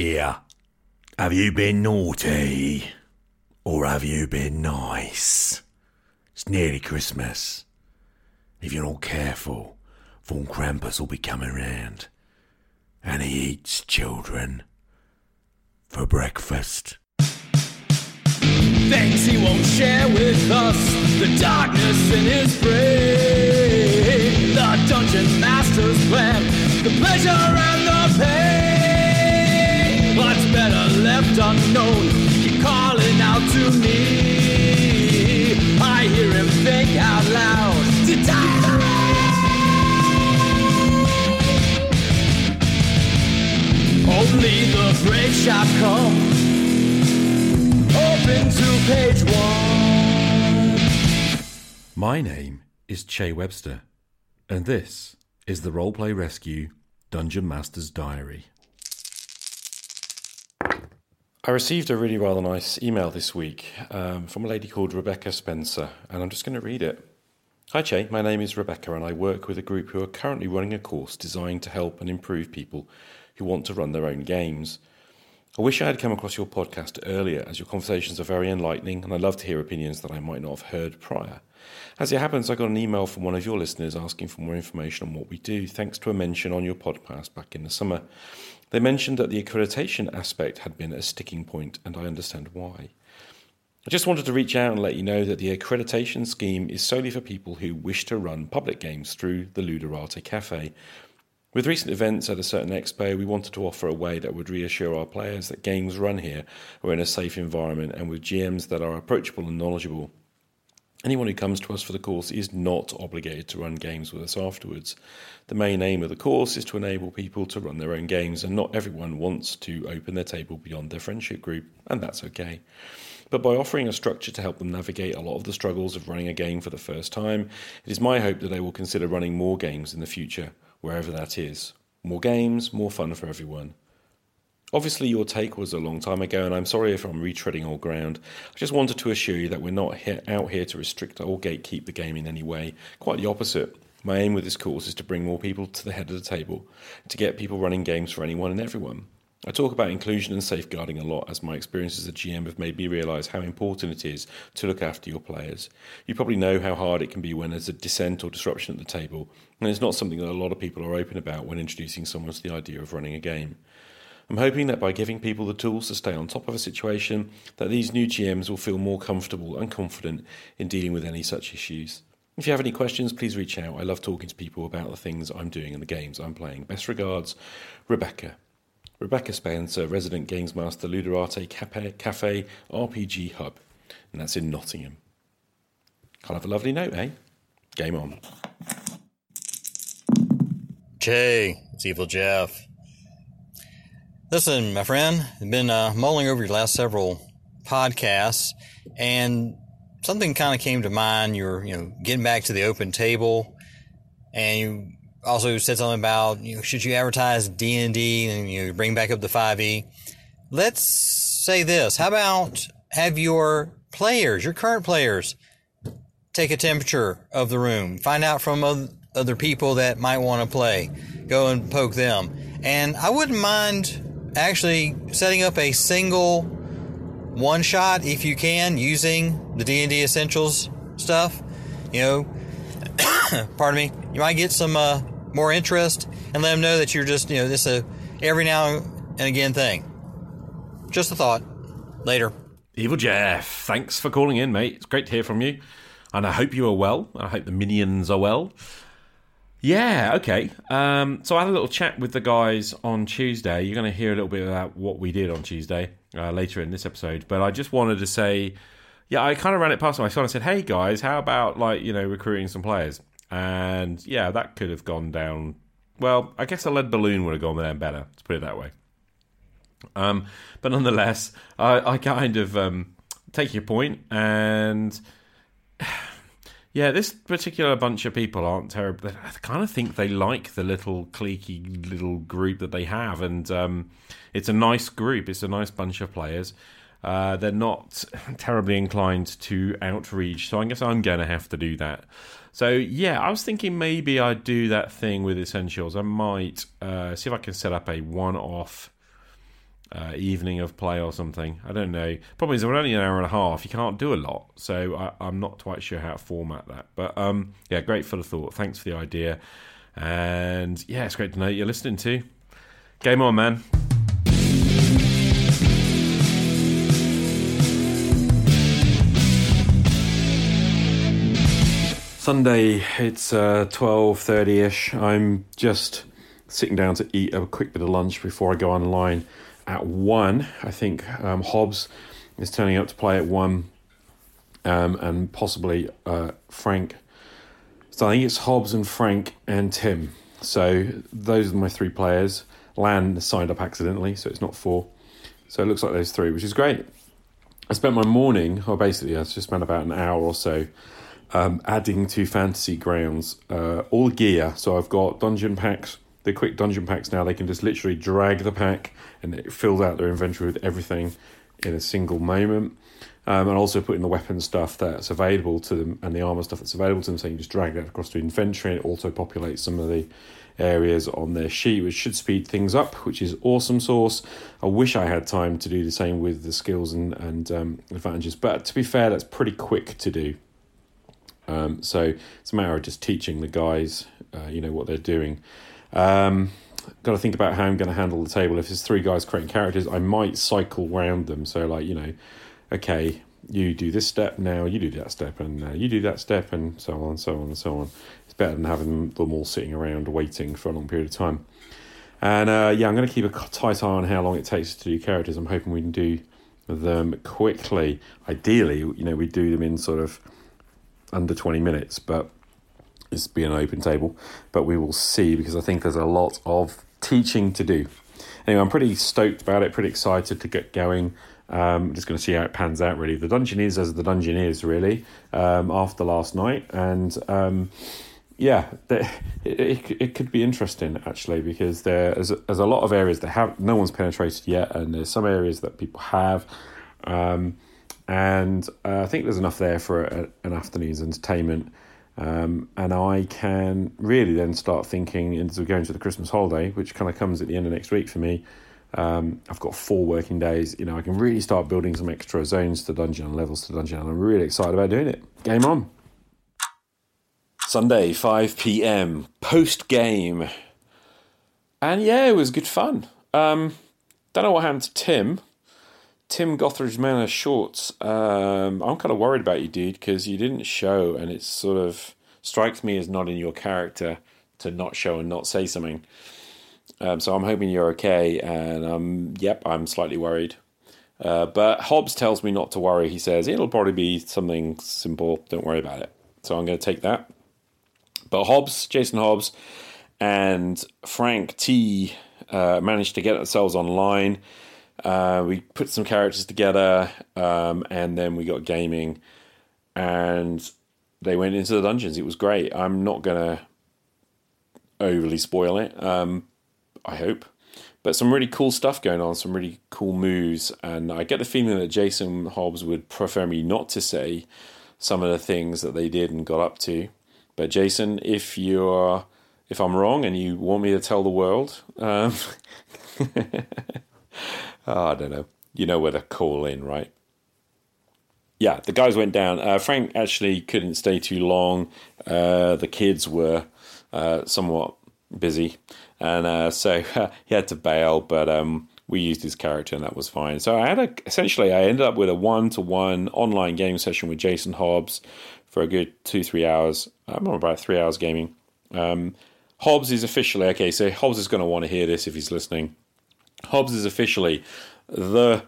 Here, have you been naughty? Or have you been nice? It's nearly Christmas. If you're not careful, Von Krampus will be coming round. And he eats children for breakfast. Things he won't share with us, the darkness in his brain, the dungeon master's plan, the pleasure and better left unknown? Keep calling out to me. I hear him think out loud. Only the shall come. Open to page one. My name is Che Webster, and this is the Roleplay Rescue Dungeon Master's Diary. I received a really rather nice email this week um, from a lady called Rebecca Spencer, and I'm just going to read it. Hi, Che. My name is Rebecca, and I work with a group who are currently running a course designed to help and improve people who want to run their own games. I wish I had come across your podcast earlier, as your conversations are very enlightening, and I love to hear opinions that I might not have heard prior. As it happens, I got an email from one of your listeners asking for more information on what we do, thanks to a mention on your podcast back in the summer. They mentioned that the accreditation aspect had been a sticking point, and I understand why. I just wanted to reach out and let you know that the accreditation scheme is solely for people who wish to run public games through the Luderati Cafe. With recent events at a certain expo, we wanted to offer a way that would reassure our players that games run here are in a safe environment and with GMs that are approachable and knowledgeable. Anyone who comes to us for the course is not obligated to run games with us afterwards. The main aim of the course is to enable people to run their own games, and not everyone wants to open their table beyond their friendship group, and that's okay. But by offering a structure to help them navigate a lot of the struggles of running a game for the first time, it is my hope that they will consider running more games in the future, wherever that is. More games, more fun for everyone. Obviously, your take was a long time ago, and I'm sorry if I'm retreading old ground. I just wanted to assure you that we're not he- out here to restrict or gatekeep the game in any way. Quite the opposite. My aim with this course is to bring more people to the head of the table, to get people running games for anyone and everyone. I talk about inclusion and safeguarding a lot as my experience as a GM have made me realise how important it is to look after your players. You probably know how hard it can be when there's a dissent or disruption at the table, and it's not something that a lot of people are open about when introducing someone to the idea of running a game. I'm hoping that by giving people the tools to stay on top of a situation, that these new GMs will feel more comfortable and confident in dealing with any such issues. If you have any questions, please reach out. I love talking to people about the things I'm doing and the games I'm playing. Best regards, Rebecca. Rebecca Spencer, resident games master, Luderati Cafe, Cafe RPG Hub, and that's in Nottingham. Kind of a lovely note, eh? Game on. Jay, it's Evil Jeff. Listen, my friend, I've been uh, mulling over your last several podcasts, and something kind of came to mind. You're, you know, getting back to the open table, and you also said something about, you know, should you advertise D and D, and you bring back up the five E. Let's say this: How about have your players, your current players, take a temperature of the room, find out from other people that might want to play, go and poke them, and I wouldn't mind actually setting up a single one shot if you can using the D&D essentials stuff you know pardon me you might get some uh, more interest and let them know that you're just you know this a every now and again thing just a thought later Evil Jeff, thanks for calling in, mate. It's great to hear from you. And I hope you are well. I hope the minions are well. Yeah, okay. Um, so I had a little chat with the guys on Tuesday. You're going to hear a little bit about what we did on Tuesday uh, later in this episode. But I just wanted to say, yeah, I kind of ran it past. I kind of said, hey guys, how about like you know recruiting some players? And yeah, that could have gone down. Well, I guess a lead balloon would have gone down better. To put it that way. Um, but nonetheless, I, I kind of um, take your point and. Yeah, this particular bunch of people aren't terrible. I kind of think they like the little cliquey little group that they have, and um, it's a nice group. It's a nice bunch of players. Uh, they're not terribly inclined to outreach, so I guess I'm going to have to do that. So yeah, I was thinking maybe I'd do that thing with essentials. I might uh, see if I can set up a one-off uh, evening of play or something. I don't know. Problem is, we're only an hour and a half. You can't do a lot, so I, am not quite sure how to format that. But um, yeah, great for the thought. Thanks for the idea, and yeah, it's great to know you're listening to. Game on, man. Sunday, it's uh, twelve thirty ish. I'm just sitting down to eat a quick bit of lunch before I go online at one. I think um, Hobbs is turning up to play at one, um, and possibly uh, Frank. So I think it's Hobbs and Frank and Tim. So those are my three players. Lan signed up accidentally, so it's not four. So it looks like those three, which is great. I spent my morning, or basically, I just spent about an hour or so um, adding to Fantasy Grounds uh, all gear. So I've got dungeon packs the quick dungeon packs now, they can just literally drag the pack and it fills out their inventory with everything in a single moment. Um, and also putting the weapon stuff that's available to them and the armor stuff that's available to them. So you just drag that across to inventory and it auto populates some of the areas on their sheet, which should speed things up, which is awesome source. I wish I had time to do the same with the skills and, and um, advantages, but to be fair, that's pretty quick to do. Um, so it's a matter of just teaching the guys, uh, you know, what they're doing. Um, got to think about how I'm going to handle the table. If there's three guys creating characters, I might cycle round them. So, like, you know, okay, you do this step now, you do that step, and uh, you do that step, and so on, so on, and so on. It's better than having them all sitting around waiting for a long period of time. And uh, yeah, I'm going to keep a tight eye on how long it takes to do characters. I'm hoping we can do them quickly. Ideally, you know, we do them in sort of under 20 minutes, but is be an open table, but we will see because I think there's a lot of teaching to do. Anyway, I'm pretty stoked about it, pretty excited to get going. Um, just going to see how it pans out. Really, the dungeon is as the dungeon is really um, after last night, and um, yeah, it, it, it could be interesting actually because there's there's a lot of areas that have no one's penetrated yet, and there's some areas that people have. Um, and uh, I think there's enough there for a, an afternoon's entertainment. Um, and I can really then start thinking as we go into the Christmas holiday, which kind of comes at the end of next week for me. Um, I've got four working days. You know, I can really start building some extra zones to dungeon and levels to dungeon, and I'm really excited about doing it. Game on. Sunday, 5 p.m. post game, and yeah, it was good fun. Um, don't know what happened to Tim. Tim Gothridge Manor Shorts. Um, I'm kind of worried about you, dude, because you didn't show, and it sort of strikes me as not in your character to not show and not say something. Um, so I'm hoping you're okay, and um, yep, I'm slightly worried. Uh, but Hobbs tells me not to worry. He says it'll probably be something simple. Don't worry about it. So I'm going to take that. But Hobbs, Jason Hobbs, and Frank T uh, managed to get themselves online. Uh, we put some characters together, um, and then we got gaming, and they went into the dungeons. It was great. I'm not gonna overly spoil it. Um, I hope, but some really cool stuff going on. Some really cool moves, and I get the feeling that Jason Hobbs would prefer me not to say some of the things that they did and got up to. But Jason, if you're if I'm wrong and you want me to tell the world. Um, oh, I don't know. You know where to call in, right? Yeah, the guys went down. Uh, Frank actually couldn't stay too long. Uh, the kids were uh, somewhat busy, and uh, so he had to bail. But um, we used his character, and that was fine. So I had a essentially I ended up with a one-to-one online game session with Jason Hobbs for a good two three hours. I'm about three hours gaming. Um, Hobbs is officially okay. So Hobbs is going to want to hear this if he's listening. Hobbs is officially the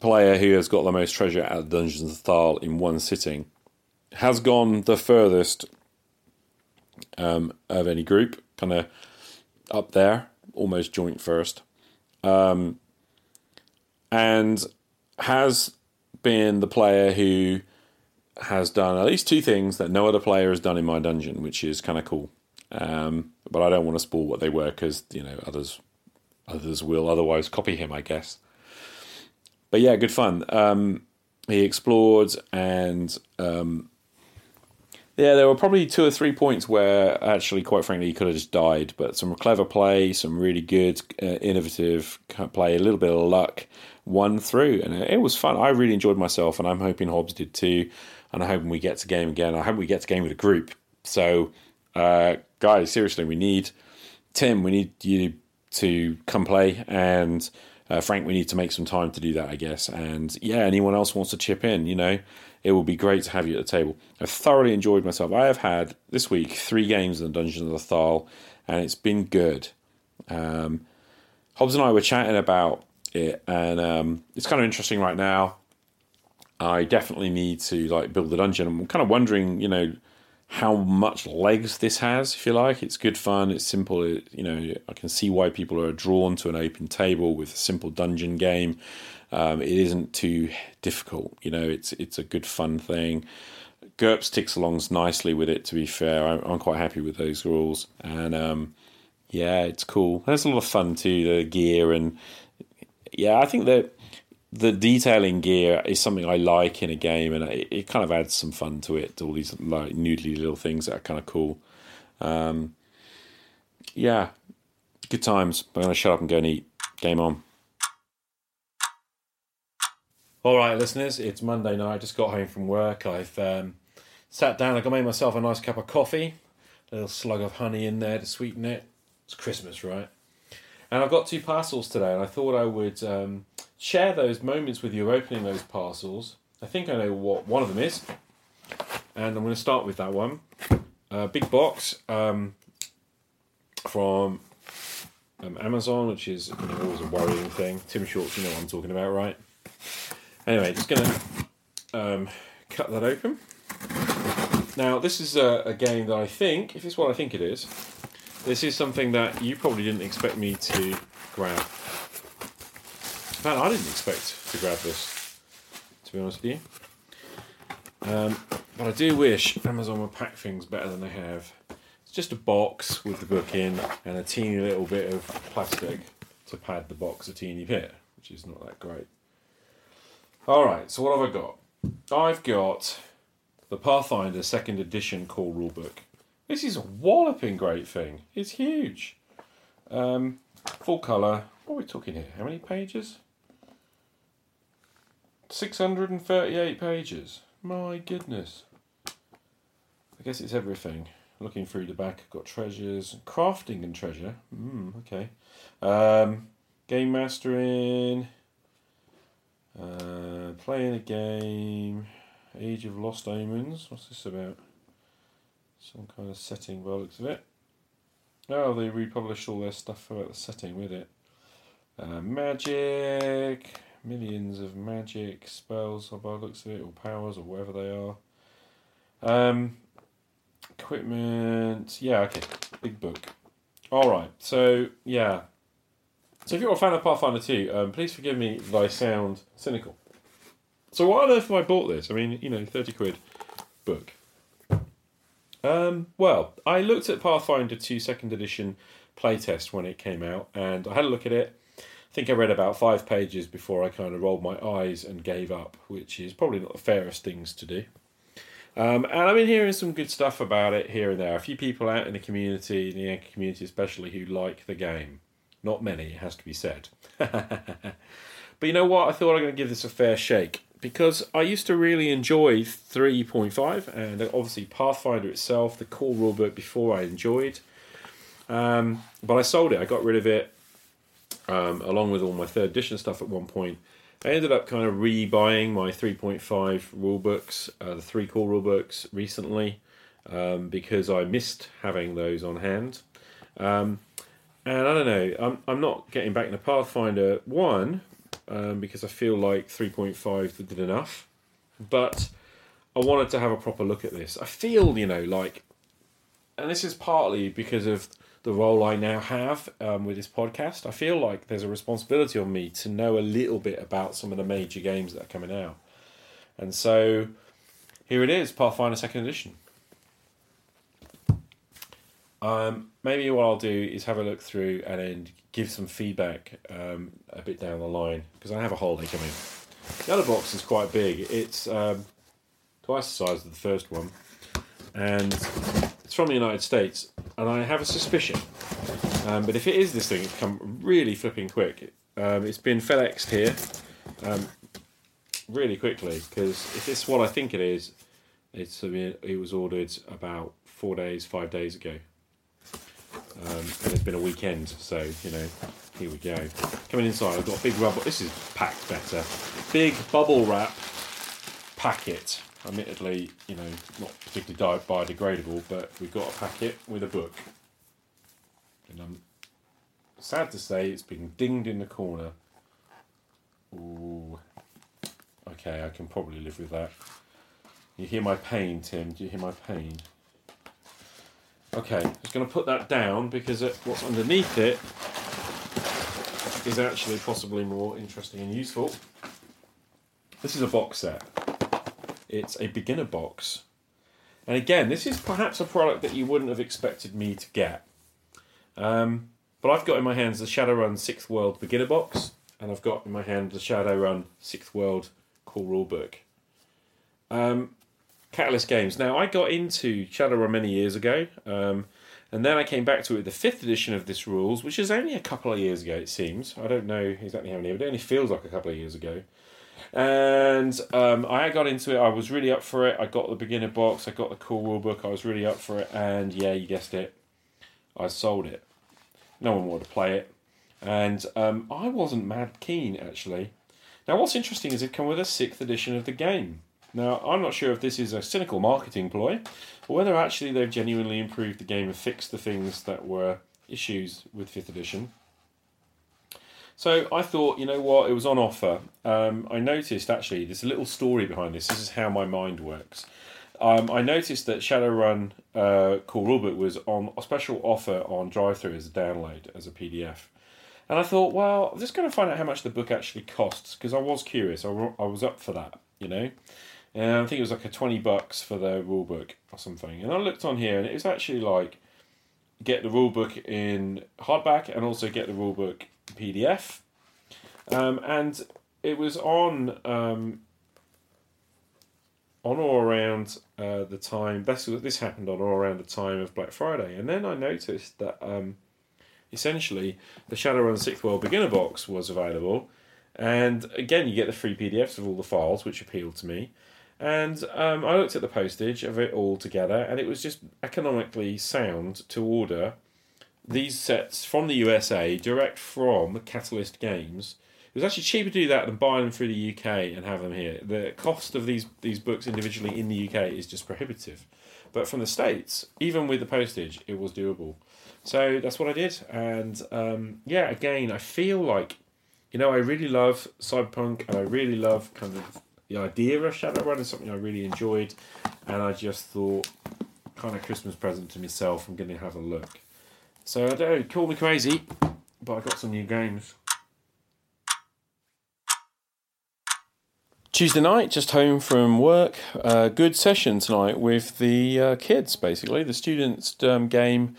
player who has got the most treasure out of Dungeons of Thaarl in one sitting. Has gone the furthest um, of any group, kind of up there, almost joint first. Um, and has been the player who has done at least two things that no other player has done in my dungeon, which is kind of cool. Um, but I don't want to spoil what they were because you know others others will otherwise copy him, I guess. But yeah, good fun. Um, he explored and um, Yeah, there were probably two or three points where actually, quite frankly, he could have just died. But some clever play, some really good, uh, innovative play, a little bit of luck, won through, and it was fun. I really enjoyed myself, and I'm hoping Hobbs did too. And I'm hoping we get to game again. I hope we get to game with a group. So, uh, guys, seriously, we need Tim. We need you to come play, and uh, Frank, we need to make some time to do that, I guess. And yeah, anyone else wants to chip in, you know, it will be great to have you at the table. I've thoroughly enjoyed myself. I have had this week three games in the Dungeons of the Thaarl, and it's been good. Um, Hobbs and I were chatting about it, and um, it's kind of interesting right now. I definitely need to like build the dungeon. I'm kind of wondering, you know, how much legs this has, if you like. It's good fun. It's simple. It, you know, I can see why people are drawn to an open table with a simple dungeon game. Um, it isn't too difficult. You know, it's it's a good fun thing. GURPS ticks along nicely with it. To be fair, I'm, I'm quite happy with those rules, and um, yeah, it's cool. There's a lot of fun too. The gear and yeah, I think that the detailing gear is something I like in a game, and it, it, kind of adds some fun to it. All these like noodly little things that are kind of cool. Um, yeah, good times. I'm gonna shut up and go and eat. Game on. All right, listeners, it's Monday night. I just got home from work. I've um, sat down. I got made myself a nice cup of coffee, a little slug of honey in there to sweeten it. It's Christmas, right? And I've got two parcels today, and I thought I would um, share those moments with you opening those parcels. I think I know what one of them is, and I'm going to start with that one. Uh, big box um, from um, Amazon, which is you know, always a worrying thing. Tim Shorts, you know what I'm talking about, right? Anyway, just going to um, cut that open. Now, this is a, a game that I think, if it's what I think it is, this is something that you probably didn't expect me to grab. Fact, I didn't expect to grab this, to be honest with you. Um, but I do wish Amazon would pack things better than they have. It's just a box with the book in and a teeny little bit of plastic to pad the box a teeny bit, which is not that great. Alright, so what have I got? I've got the Pathfinder second edition core rulebook. This is a walloping great thing. It's huge. Um, full colour. What are we talking here? How many pages? 638 pages. My goodness. I guess it's everything. Looking through the back, got treasures. Crafting and treasure. Mm, okay. Um, game mastering. Uh, playing a game. Age of Lost Omens. What's this about? Some kind of setting by looks of it. Oh, they republished all their stuff about the setting with it. Uh, magic, millions of magic spells by the looks of it, or powers, or whatever they are. Um, equipment, yeah, okay, big book. All right, so yeah. So if you're a fan of Pathfinder 2, um, please forgive me if I sound cynical. So why on earth have I bought this? I mean, you know, 30 quid book. Um, well, I looked at Pathfinder 2 second edition playtest when it came out, and I had a look at it. I think I read about five pages before I kind of rolled my eyes and gave up, which is probably not the fairest things to do. Um, and I've been hearing some good stuff about it here and there. A few people out in the community, in the Yankee community especially, who like the game. Not many, it has to be said. but you know what? I thought I'm going to give this a fair shake because I used to really enjoy 3.5 and obviously Pathfinder itself, the core rulebook before I enjoyed. Um, but I sold it, I got rid of it um, along with all my third edition stuff at one point. I ended up kind of re-buying my 3.5 rulebooks, uh, the three core rulebooks recently um, because I missed having those on hand. Um, and I don't know, I'm, I'm not getting back into Pathfinder 1 um, because I feel like 3.5 did enough. But I wanted to have a proper look at this. I feel, you know, like, and this is partly because of the role I now have um, with this podcast. I feel like there's a responsibility on me to know a little bit about some of the major games that are coming out. And so here it is Pathfinder 2nd Edition. Um, maybe what I'll do is have a look through and then give some feedback um, a bit down the line because I have a holiday coming. The other box is quite big. It's um, twice the size of the first one, and it's from the United States, and I have a suspicion. Um, but if it is this thing, it's come really flipping quick. Um, it's been FedExed here um, really quickly because if it's what I think it is, it's I mean, it was ordered about four days, five days ago, um, and it's been a weekend. So you know, here we go. Coming inside, I've got a big rubber. This is packed better. Big bubble wrap packet. Admittedly, you know, not particularly biodegradable, but we've got a packet with a book. And I'm sad to say it's been dinged in the corner. Ooh. Okay, I can probably live with that. You hear my pain, Tim? Do you hear my pain? Okay, I'm just going to put that down because it, what's underneath it is actually possibly more interesting and useful. This is a box set. It's a beginner box. And again, this is perhaps a product that you wouldn't have expected me to get. Um, but I've got in my hands the Shadowrun 6th World beginner box, and I've got in my hand the Shadowrun 6th World core rulebook. Um, Catalyst Games. Now, I got into Shadowrun many years ago, um, and then I came back to it with the fifth edition of this rules, which is only a couple of years ago, it seems. I don't know exactly how many, but it only feels like a couple of years ago. And um, I got into it. I was really up for it. I got the beginner box. I got the core rulebook. I was really up for it. And yeah, you guessed it. I sold it. No one wanted to play it, and um, I wasn't mad keen actually. Now, what's interesting is it come with a sixth edition of the game. Now, I'm not sure if this is a cynical marketing ploy, or whether actually they've genuinely improved the game and fixed the things that were issues with fifth edition. So I thought, you know what, it was on offer. Um, I noticed actually there's a little story behind this. This is how my mind works. Um, I noticed that Shadowrun uh, Core Rulebook was on a special offer on DriveThru as a download as a PDF. And I thought, well, I'm just going to find out how much the book actually costs because I was curious. I, I was up for that, you know. And I think it was like a 20 bucks for the rulebook or something. And I looked on here and it was actually like get the rulebook in hardback and also get the rulebook PDF. Um, and it was on um, on or around uh, the time. This this happened on or around the time of Black Friday, and then I noticed that um, essentially the Shadowrun Sixth World Beginner Box was available, and again you get the free PDFs of all the files, which appealed to me. And um, I looked at the postage of it all together, and it was just economically sound to order these sets from the USA direct from Catalyst Games. It was actually cheaper to do that than buy them through the UK and have them here. The cost of these these books individually in the UK is just prohibitive, but from the states, even with the postage, it was doable. So that's what I did, and um, yeah, again, I feel like you know I really love cyberpunk, and I really love kind of the idea of Shadowrun is something I really enjoyed, and I just thought, kind of Christmas present to myself, I'm going to have a look. So I don't know, call me crazy, but I got some new games. Tuesday night, just home from work. Uh, good session tonight with the uh, kids, basically. The students' um, game,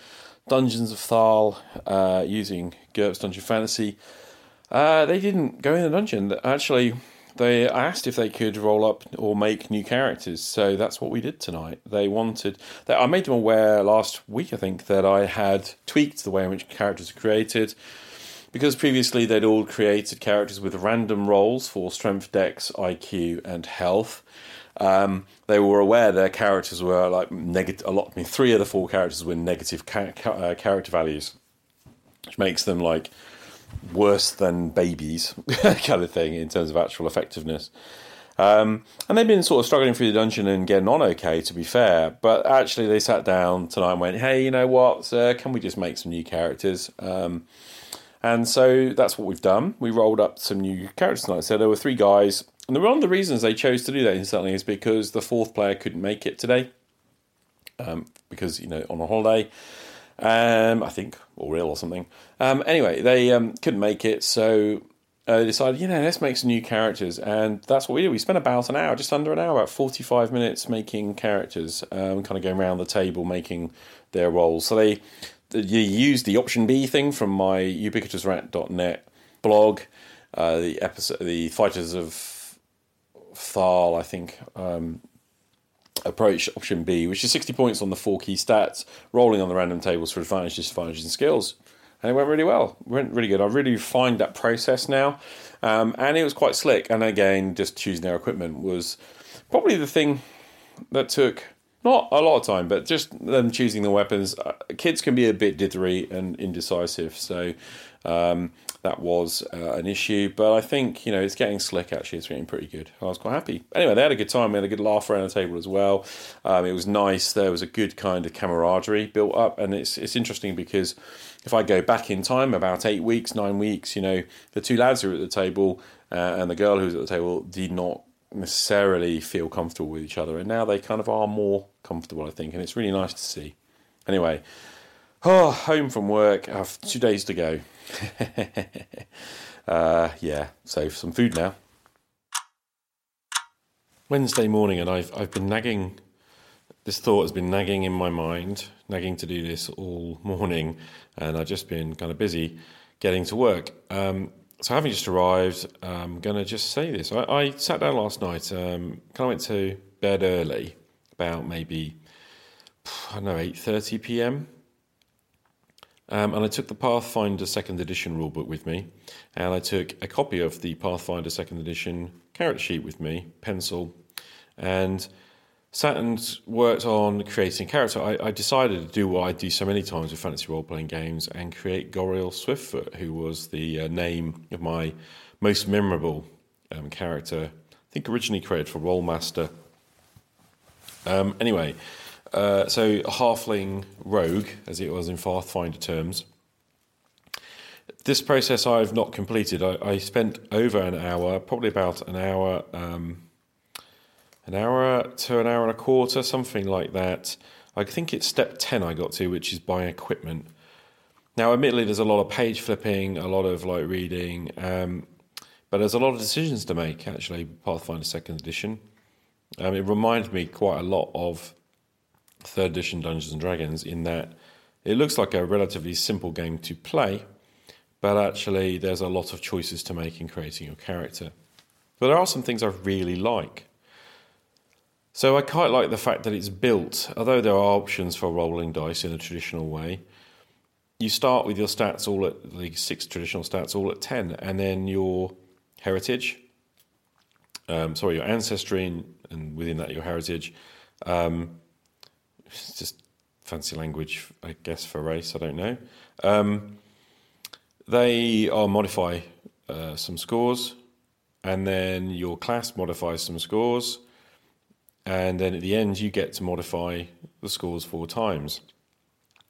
Dungeons of Thaarl, uh, using GURPS Dungeon Fantasy. Uh, they didn't go in the dungeon. Actually, they asked if they could roll up or make new characters. So that's what we did tonight. They wanted. They, I made them aware last week, I think, that I had tweaked the way in which characters are created because previously they'd all created characters with random rolls for strength, dex, IQ, and health. Um, they were aware their characters were like negative. A lot. I mean, three of the four characters were negative ca- ca- uh, character values, which makes them like worse than babies, kind of thing in terms of actual effectiveness. Um, and they've been sort of struggling through the dungeon and getting on okay, to be fair. But actually, they sat down tonight and went, "Hey, you know what? Can we just make some new characters?" Um, and so that's what we've done. We rolled up some new characters tonight. So there were three guys. And one of the reasons they chose to do that instantly is because the fourth player couldn't make it today. Um, because, you know, on a holiday. Um, I think, or ill or something. Um, anyway, they um, couldn't make it. So uh, they decided, you know, let's make some new characters. And that's what we did. We spent about an hour, just under an hour, about 45 minutes making characters, um, kind of going around the table making their roles. So they you use the option B thing from my ubiquitousrat.net blog. Uh, the episode, the fighters of Thaarl, I think, um, approach option B, which is 60 points on the four key stats, rolling on the random tables for advantages, disadvantages, and skills. And it went really well, went really good. I really refined that process now, um, and it was quite slick. And again, just choosing their equipment was probably the thing that took not a lot of time, but just them choosing the weapons. Uh, kids can be a bit dithery and indecisive, so um, that was uh, an issue. But I think you know it's getting slick. Actually, it's getting pretty good. I was quite happy. Anyway, they had a good time. We had a good laugh around the table as well. Um, it was nice. There was a good kind of camaraderie built up, and it's it's interesting because if I go back in time about eight weeks, nine weeks, you know, the two lads who were at the table uh, and the girl who was at the table did not necessarily feel comfortable with each other, and now they kind of are more comfortable, I think, and it's really nice to see. Anyway, oh, home from work. I have two days to go. uh, yeah, so some food now. Wednesday morning, and I've I've been nagging. This thought has been nagging in my mind, nagging to do this all morning, and I've just been kind of busy getting to work. Um, so having just arrived, I'm going to just say this. I, I sat down last night, um, kind of went to bed early, about maybe, I don't know, 8.30 p.m. Um, and I took the Pathfinder second edition rulebook with me, and I took a copy of the Pathfinder second edition character sheet with me, pencil, and sat and worked on creating character. I, I, decided to do what I do so many times with fantasy role playing games and create Goriel Swiftfoot, who was the uh, name of my most memorable um, character. I think originally created for Rolemaster. Um, anyway, uh, so halfling rogue, as it was in Pathfinder terms. This process I've not completed. I, I spent over an hour, probably about an hour. Um, an hour to an hour and a quarter, something like that. I think it's step 10 I got to, which is buying equipment. Now, admittedly, there's a lot of page flipping, a lot of like reading, um, but there's a lot of decisions to make, actually, Pathfinder 2nd Edition. Um, it reminded me quite a lot of 3rd Edition Dungeons and Dragons in that it looks like a relatively simple game to play, but actually, there's a lot of choices to make in creating your character. But there are some things I really like. So I quite like the fact that it's built, although there are options for rolling dice in a traditional way. You start with your stats all at the six traditional stats all at 10, and then your heritage, um, sorry, your ancestry, and, and, within that, your heritage. Um, it's just fancy language, I guess, for race, I don't know. Um, they are modify uh, some scores, and then your class modifies some scores and then at the end you get to modify the scores four times.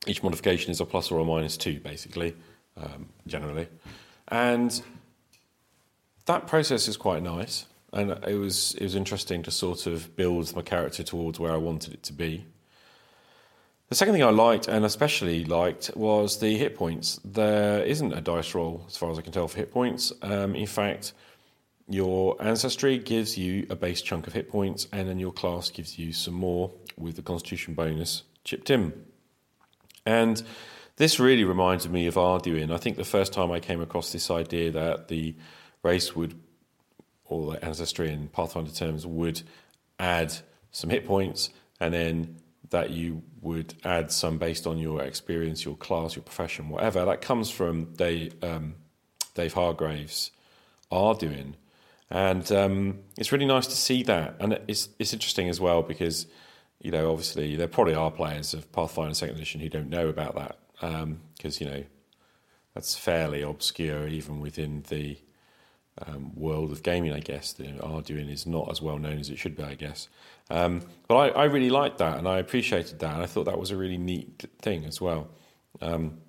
Each modification is a plus or a minus two, basically, um, generally, and that process is quite nice. And it was it was interesting to sort of build my character towards where I wanted it to be. The second thing I liked, and especially liked, was the hit points. There isn't a dice roll, as far as I can tell, for hit points. Um, in fact, your ancestry gives you a base chunk of hit points, and then your class gives you some more with the constitution bonus chipped in. And this really reminded me of Arduin. I think the first time I came across this idea that the race would, or the ancestry in Pathfinder terms, would add some hit points, and then that you would add some based on your experience, your class, your profession, whatever. That comes from Dave, um, Dave Hargrave's Arduin. And um, it's really nice to see that. And it's, it's interesting as well because, you know, obviously there probably are players of Pathfinder Second Edition who don't know about that because, um, you know, that's fairly obscure even within the um, world of gaming, I guess. The Arduin is not as well known as it should be, I guess. Um, but I, I, really liked that and I appreciated that. And I thought that was a really neat thing as well. Um,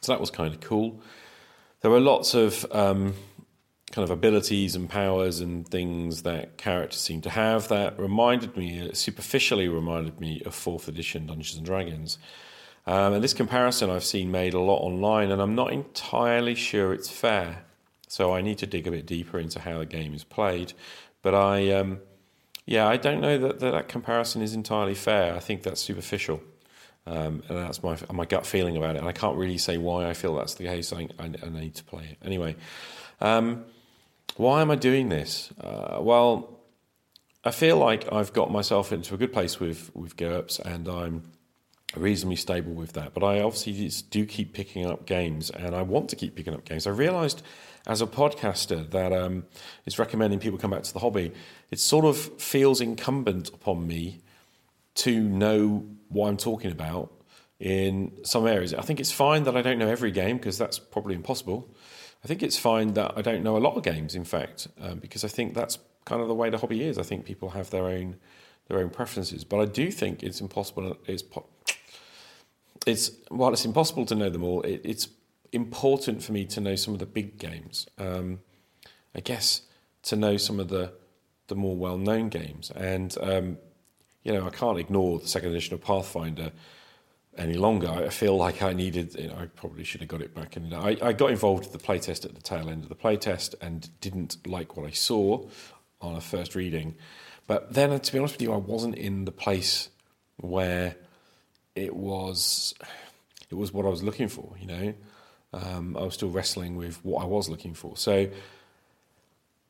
so that was kind of cool. There were lots of um, kind of abilities and powers and things that characters seem to have that reminded me, superficially reminded me of fourth edition Dungeons and Dragons. Um, and this comparison I've seen made a lot online, and I'm not entirely sure it's fair. So I need to dig a bit deeper into how the game is played. But I, um, yeah, I don't know that, that, that comparison is entirely fair. I think that's superficial. Um, and that's my my gut feeling about it. And I can't really say why I feel that's the case. I, I, I need to play it anyway. Um, why am I doing this? Uh, well, I feel like I've got myself into a good place with with GURPS, and I'm reasonably stable with that. But I obviously do keep picking up games, and I want to keep picking up games. I realised as a podcaster that um, is recommending people come back to the hobby. It sort of feels incumbent upon me to know what I'm talking about in some areas. I think it's fine that I don't know every game because that's probably impossible. I think it's fine that I don't know a lot of games, in fact, um, because I think that's kind of the way the hobby is. I think people have their own their own preferences, but I do think it's impossible. It's it's while it's impossible to know them all, it, it's important for me to know some of the big games. Um, I guess to know some of the the more well known games, and um, you know I can't ignore the second edition of Pathfinder any longer. I feel like I needed, you know, I probably should have got it back. And I, I got involved with the playtest at the tail end of the playtest and didn't like what I saw on a first reading. But then, to be honest with you, I wasn't in the place where it was it was what I was looking for. You know, um, I was still wrestling with what I was looking for. So.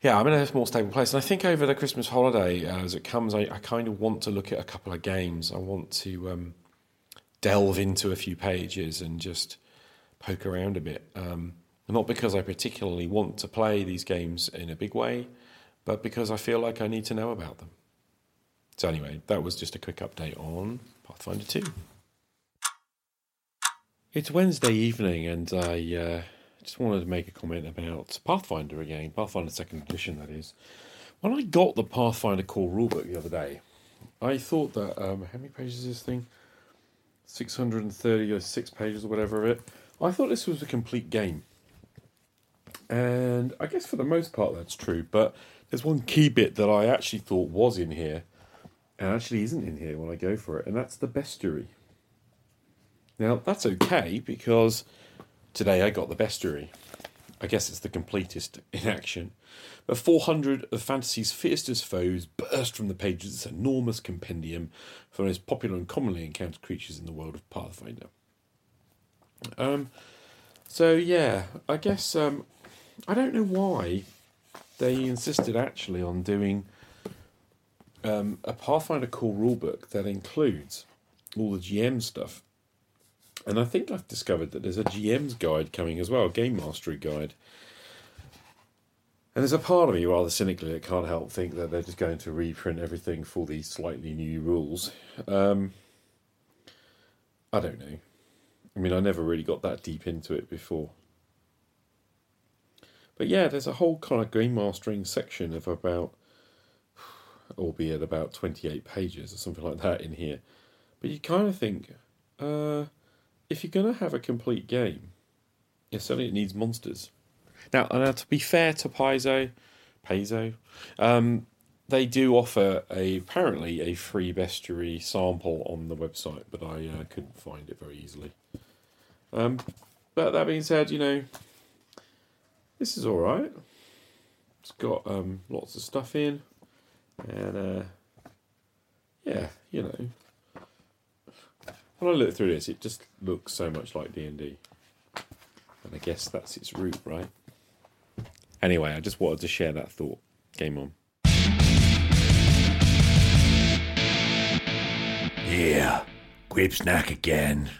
Yeah, I'm in a more stable place, and I think over the Christmas holiday, uh, as it comes, I, I, kind of want to look at a couple of games. I want to um, delve into a few pages and just poke around a bit. Um, not because I particularly want to play these games in a big way, but because I feel like I need to know about them. So, anyway, that was just a quick update on Pathfinder 2. It's Wednesday evening, and I uh, just wanted to make a comment about Pathfinder again, Pathfinder 2nd Edition, that is. When I got the Pathfinder core rulebook the other day, I thought that, um, how many pages is this thing? 630 or six pages or whatever of it. I thought this was a complete game. And I guess for the most part that's true, but there's one key bit that I actually thought was in here and actually isn't in here when I go for it, and that's the bestiary. Now, that's okay because today I got the bestiary. I guess it's the completest in action. But 400 of fantasy's fiercest foes burst from the pages of this enormous compendium for the most popular and commonly encountered creatures in the world of Pathfinder. Um, so, yeah, I guess um, I don't know why they insisted actually on doing um, a Pathfinder core rulebook that includes all the GM stuff. And I think I've discovered that there's a GM's guide coming as well, a game mastery guide. And there's a part of me, rather cynically, that can't help think that they're just going to reprint everything for these slightly new rules. Um, I don't know. I mean, I never really got that deep into it before. But yeah, there's a whole kind of game mastering section of about, albeit about 28 pages or something like that in here. But you kind of think, uh, if you're going to have a complete game, yeah, certainly it needs monsters. Now, now to be fair to Paizo, Paizo, um, they do offer a apparently a free bestiary sample on the website, but I uh, couldn't find it very easily. Um, but that being said, you know, this is all right. It's got um, lots of stuff in, and uh, yeah, you know, when I look through this, it just looks so much like D and D, and I guess that's its root, right? Anyway, I just wanted to share that thought. Game on. Yeah, Gribsnak again.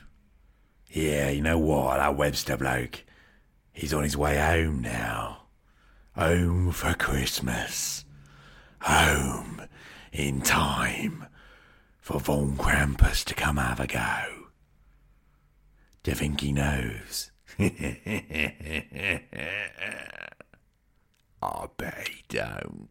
Yeah, you know what? That Webster bloke, he's on his way home now. Home for Christmas. Home in time for Von Krampus to come have a go. Do you think he knows? I bet he don't.